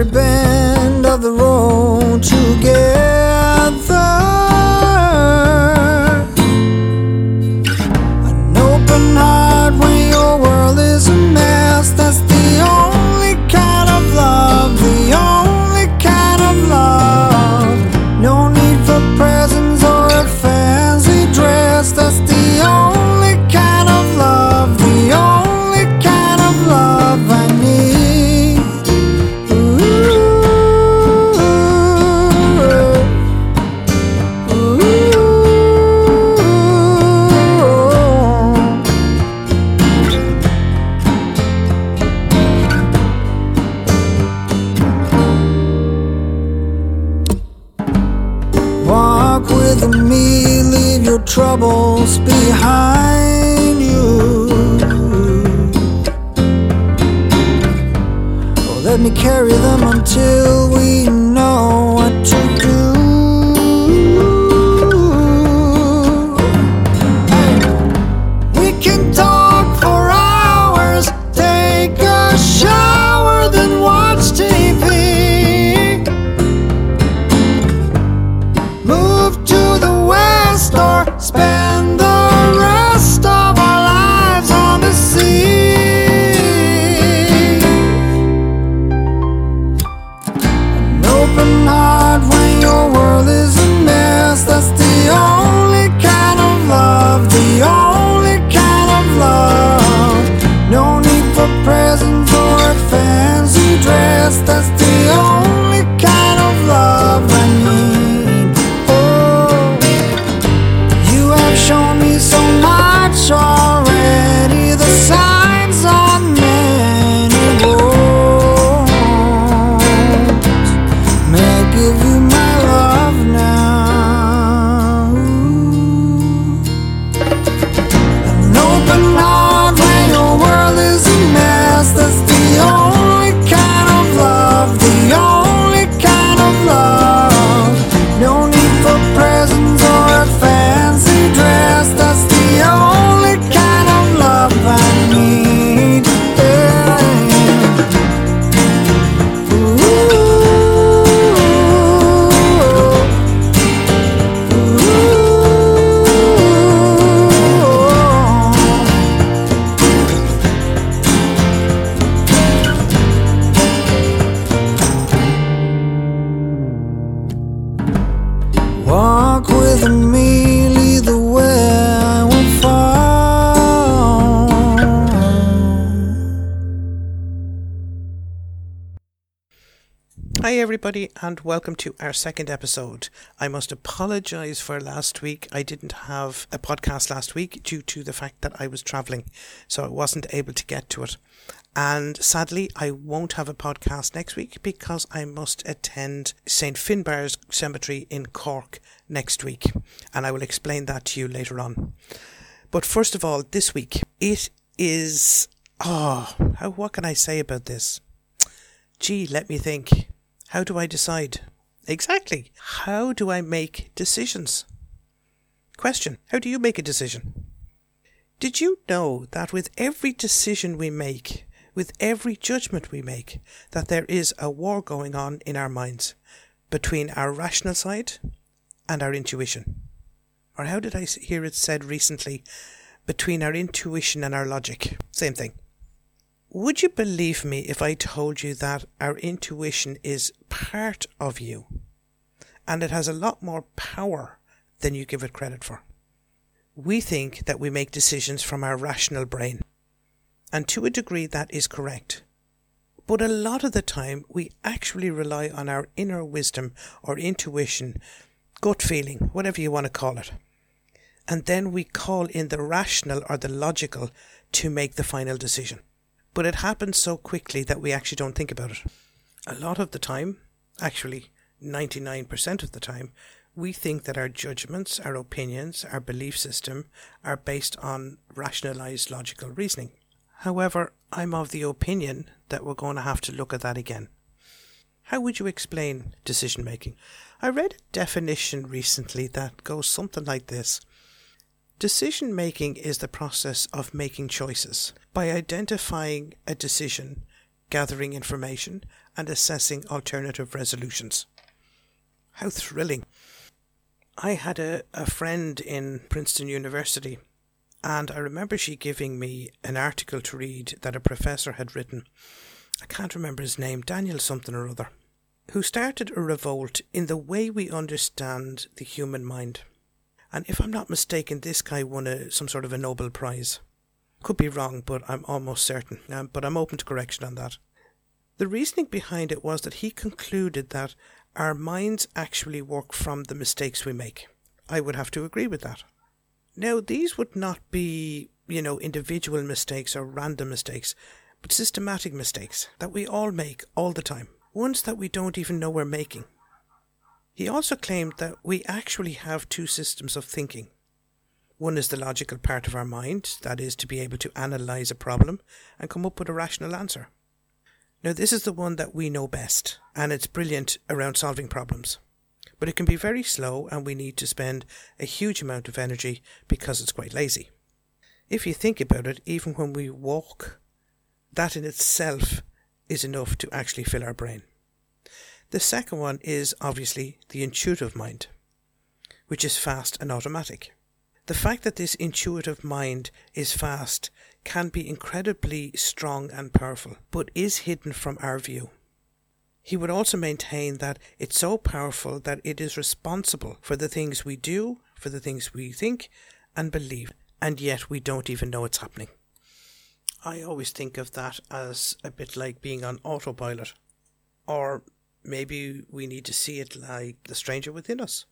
every bend of the road together. Troubles behind you. Oh, let me carry them until we Walk with me, lead the way, I will follow. Hi, everybody, and welcome to our second episode. I must apologize for last week. I didn't have a podcast last week due to the fact that I was traveling, so I wasn't able to get to it. And sadly, I won't have a podcast next week because I must attend St. Finbarr's Cemetery in Cork next week, and I will explain that to you later on. But first of all, this week, it is. Oh, how, what can I say about this? Gee, let me think. How do I decide? Exactly. How do I make decisions? Question How do you make a decision? Did you know that with every decision we make, with every judgment we make, that there is a war going on in our minds between our rational side and our intuition? Or how did I hear it said recently? Between our intuition and our logic. Same thing. Would you believe me if I told you that our intuition is part of you and it has a lot more power than you give it credit for? We think that we make decisions from our rational brain, and to a degree that is correct. But a lot of the time, we actually rely on our inner wisdom or intuition, gut feeling, whatever you want to call it. And then we call in the rational or the logical to make the final decision. But it happens so quickly that we actually don't think about it. A lot of the time, actually 99% of the time, we think that our judgments, our opinions, our belief system are based on rationalized logical reasoning. However, I'm of the opinion that we're going to have to look at that again. How would you explain decision making? I read a definition recently that goes something like this Decision making is the process of making choices by identifying a decision, gathering information, and assessing alternative resolutions. How thrilling! I had a, a friend in Princeton University, and I remember she giving me an article to read that a professor had written. I can't remember his name, Daniel something or other, who started a revolt in the way we understand the human mind. And if I'm not mistaken, this guy won a, some sort of a Nobel Prize. Could be wrong, but I'm almost certain. Um, but I'm open to correction on that. The reasoning behind it was that he concluded that our minds actually work from the mistakes we make. I would have to agree with that. Now, these would not be, you know, individual mistakes or random mistakes, but systematic mistakes that we all make all the time, ones that we don't even know we're making. He also claimed that we actually have two systems of thinking. One is the logical part of our mind, that is, to be able to analyse a problem and come up with a rational answer. Now, this is the one that we know best, and it's brilliant around solving problems. But it can be very slow, and we need to spend a huge amount of energy because it's quite lazy. If you think about it, even when we walk, that in itself is enough to actually fill our brain. The second one is obviously the intuitive mind, which is fast and automatic. The fact that this intuitive mind is fast can be incredibly strong and powerful, but is hidden from our view. He would also maintain that it's so powerful that it is responsible for the things we do, for the things we think and believe, and yet we don't even know it's happening. I always think of that as a bit like being on autopilot, or Maybe we need to see it like the stranger within us.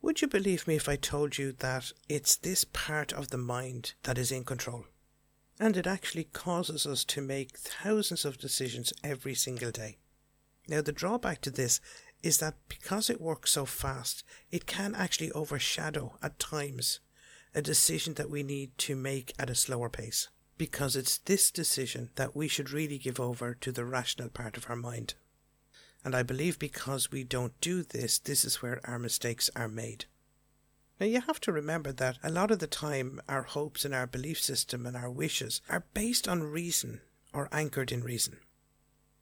Would you believe me if I told you that it's this part of the mind that is in control? And it actually causes us to make thousands of decisions every single day. Now, the drawback to this is that because it works so fast, it can actually overshadow at times a decision that we need to make at a slower pace. Because it's this decision that we should really give over to the rational part of our mind. And I believe because we don't do this, this is where our mistakes are made. Now, you have to remember that a lot of the time, our hopes and our belief system and our wishes are based on reason or anchored in reason.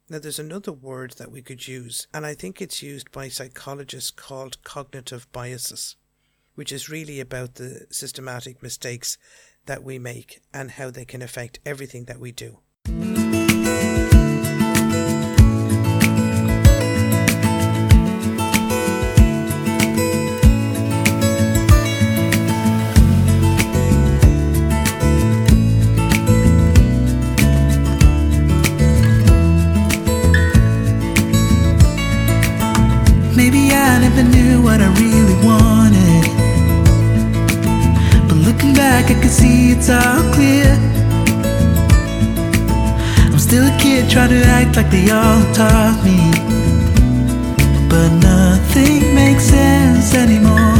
Now, there's another word that we could use, and I think it's used by psychologists called cognitive biases, which is really about the systematic mistakes that we make and how they can affect everything that we do. See it's all clear. I'm still a kid trying to act like they all taught me. But nothing makes sense anymore.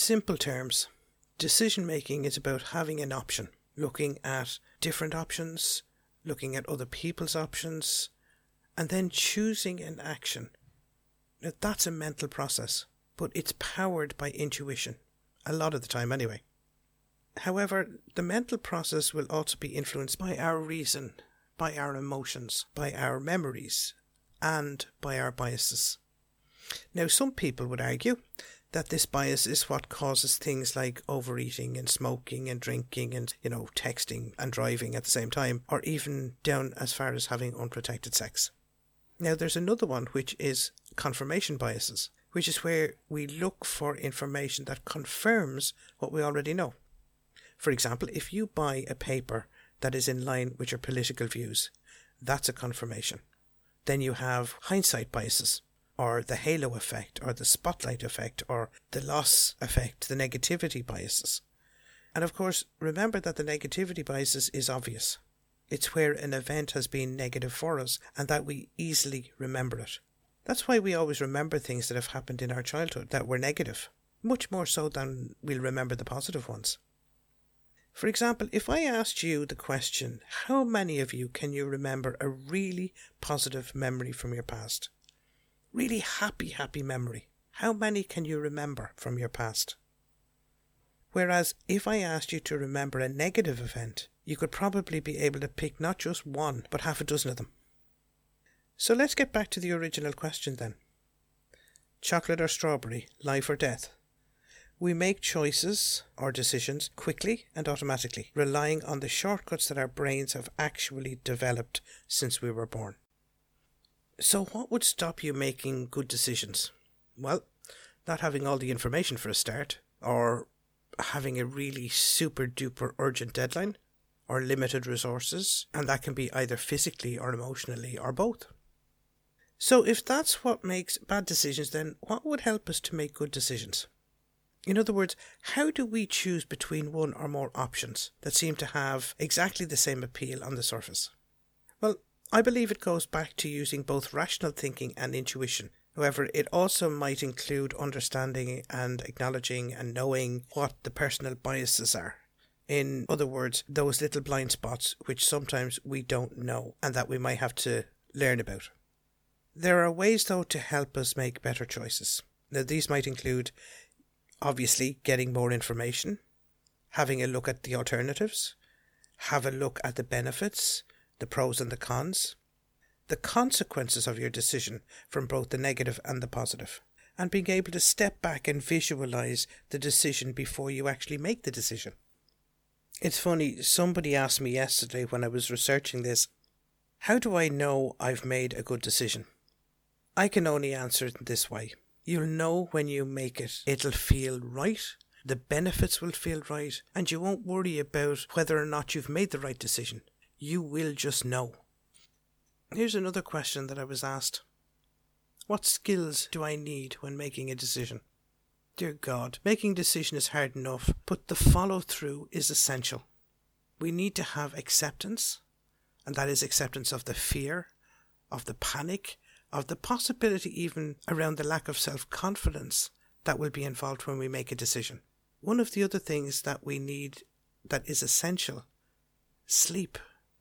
Simple terms, decision making is about having an option, looking at different options, looking at other people's options, and then choosing an action. Now, that's a mental process, but it's powered by intuition, a lot of the time anyway. However, the mental process will also be influenced by our reason, by our emotions, by our memories, and by our biases. Now, some people would argue that this bias is what causes things like overeating and smoking and drinking and, you know, texting and driving at the same time, or even down as far as having unprotected sex. Now, there's another one which is confirmation biases, which is where we look for information that confirms what we already know. For example, if you buy a paper that is in line with your political views, that's a confirmation. Then you have hindsight biases, or the halo effect, or the spotlight effect, or the loss effect, the negativity biases. And of course, remember that the negativity biases is obvious. It's where an event has been negative for us and that we easily remember it. That's why we always remember things that have happened in our childhood that were negative, much more so than we'll remember the positive ones. For example, if I asked you the question, how many of you can you remember a really positive memory from your past? Really happy, happy memory. How many can you remember from your past? Whereas if I asked you to remember a negative event, you could probably be able to pick not just one, but half a dozen of them. So let's get back to the original question then. Chocolate or strawberry, life or death? We make choices or decisions quickly and automatically, relying on the shortcuts that our brains have actually developed since we were born. So, what would stop you making good decisions? Well, not having all the information for a start, or having a really super duper urgent deadline, or limited resources, and that can be either physically or emotionally or both. So, if that's what makes bad decisions, then what would help us to make good decisions? In other words, how do we choose between one or more options that seem to have exactly the same appeal on the surface? I believe it goes back to using both rational thinking and intuition. However, it also might include understanding and acknowledging and knowing what the personal biases are. In other words, those little blind spots which sometimes we don't know and that we might have to learn about. There are ways, though, to help us make better choices. Now, these might include obviously getting more information, having a look at the alternatives, have a look at the benefits, the pros and the cons, the consequences of your decision from both the negative and the positive, and being able to step back and visualize the decision before you actually make the decision. It's funny, somebody asked me yesterday when I was researching this, how do I know I've made a good decision? I can only answer it this way. You'll know when you make it. It'll feel right. The benefits will feel right. And you won't worry about whether or not you've made the right decision. You will just know. Here's another question that I was asked What skills do I need when making a decision? Dear God, making decision is hard enough, but the follow through is essential. We need to have acceptance, and that is acceptance of the fear, of the panic, of the possibility even around the lack of self confidence that will be involved when we make a decision. One of the other things that we need that is essential sleep.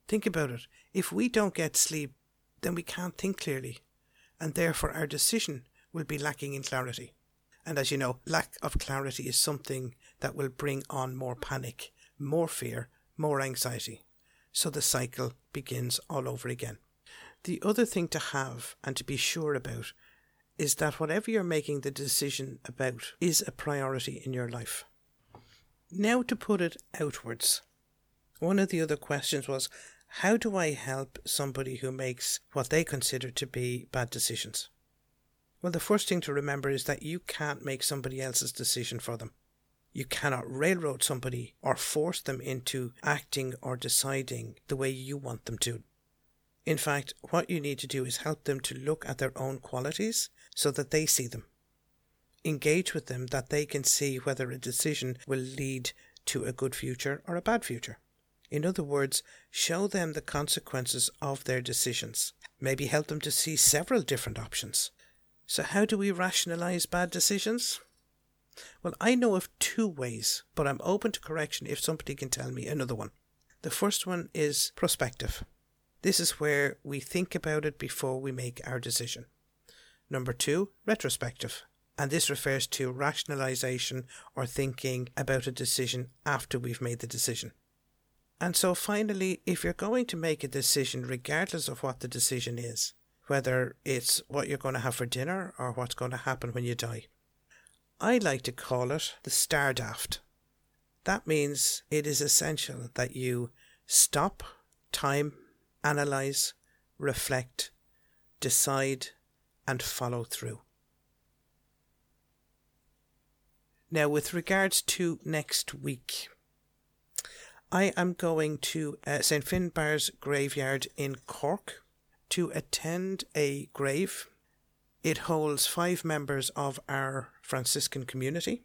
Think about it. If we don't get sleep, then we can't think clearly, and therefore our decision will be lacking in clarity. And as you know, lack of clarity is something that will bring on more panic, more fear, more anxiety. So the cycle begins all over again. The other thing to have and to be sure about is that whatever you're making the decision about is a priority in your life. Now, to put it outwards, one of the other questions was how do I help somebody who makes what they consider to be bad decisions? Well, the first thing to remember is that you can't make somebody else's decision for them. You cannot railroad somebody or force them into acting or deciding the way you want them to. In fact, what you need to do is help them to look at their own qualities so that they see them. Engage with them that they can see whether a decision will lead to a good future or a bad future. In other words, show them the consequences of their decisions. Maybe help them to see several different options. So, how do we rationalize bad decisions? Well, I know of two ways, but I'm open to correction if somebody can tell me another one. The first one is prospective. This is where we think about it before we make our decision. Number two, retrospective. And this refers to rationalization or thinking about a decision after we've made the decision. And so finally, if you're going to make a decision, regardless of what the decision is, whether it's what you're going to have for dinner or what's going to happen when you die, I like to call it the star daft. That means it is essential that you stop, time, analyze, reflect, decide, and follow through. Now, with regards to next week, I am going to uh, St. Finbarr's graveyard in Cork to attend a grave it holds five members of our Franciscan community.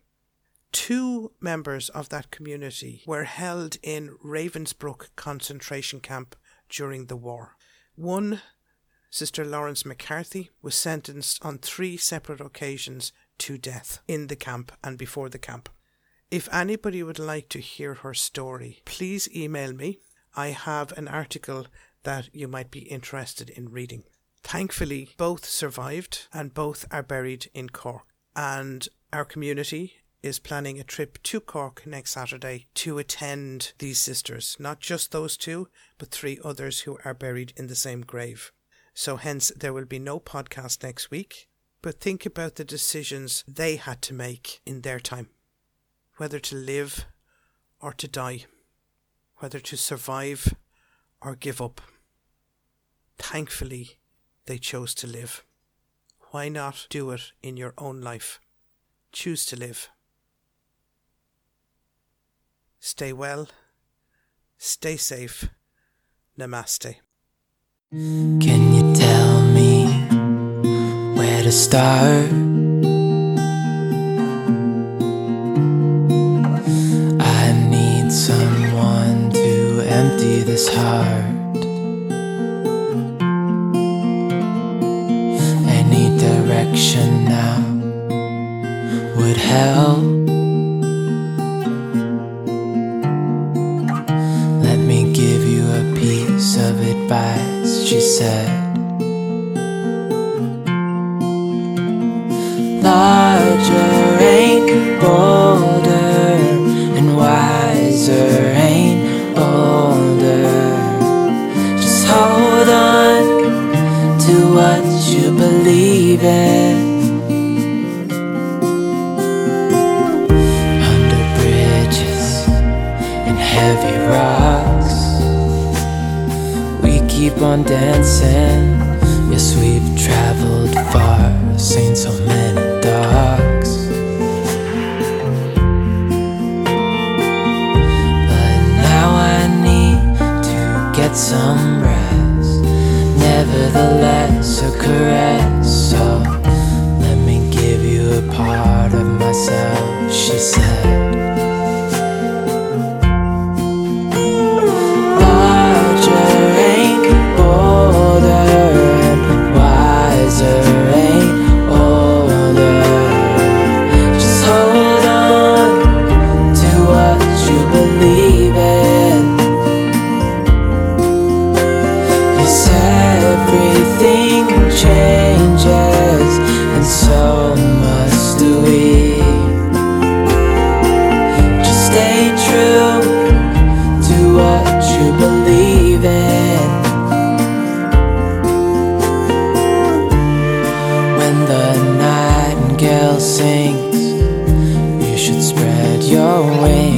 Two members of that community were held in Ravensbrück concentration camp during the war. One, Sister Lawrence McCarthy, was sentenced on three separate occasions to death in the camp and before the camp. If anybody would like to hear her story, please email me. I have an article that you might be interested in reading. Thankfully, both survived and both are buried in Cork. And our community is planning a trip to Cork next Saturday to attend these sisters, not just those two, but three others who are buried in the same grave. So, hence, there will be no podcast next week, but think about the decisions they had to make in their time whether to live or to die, whether to survive or give up. Thankfully, they chose to live. Why not do it in your own life? Choose to live. Stay well. Stay safe. Namaste. Can you tell me where to start? This heart. Believe in. Under bridges and heavy rocks, we keep on dancing. Yes, we've traveled far, seen so many docks. But now I need to get some rest. Nevertheless, a caress. Myself, she said. Your wings.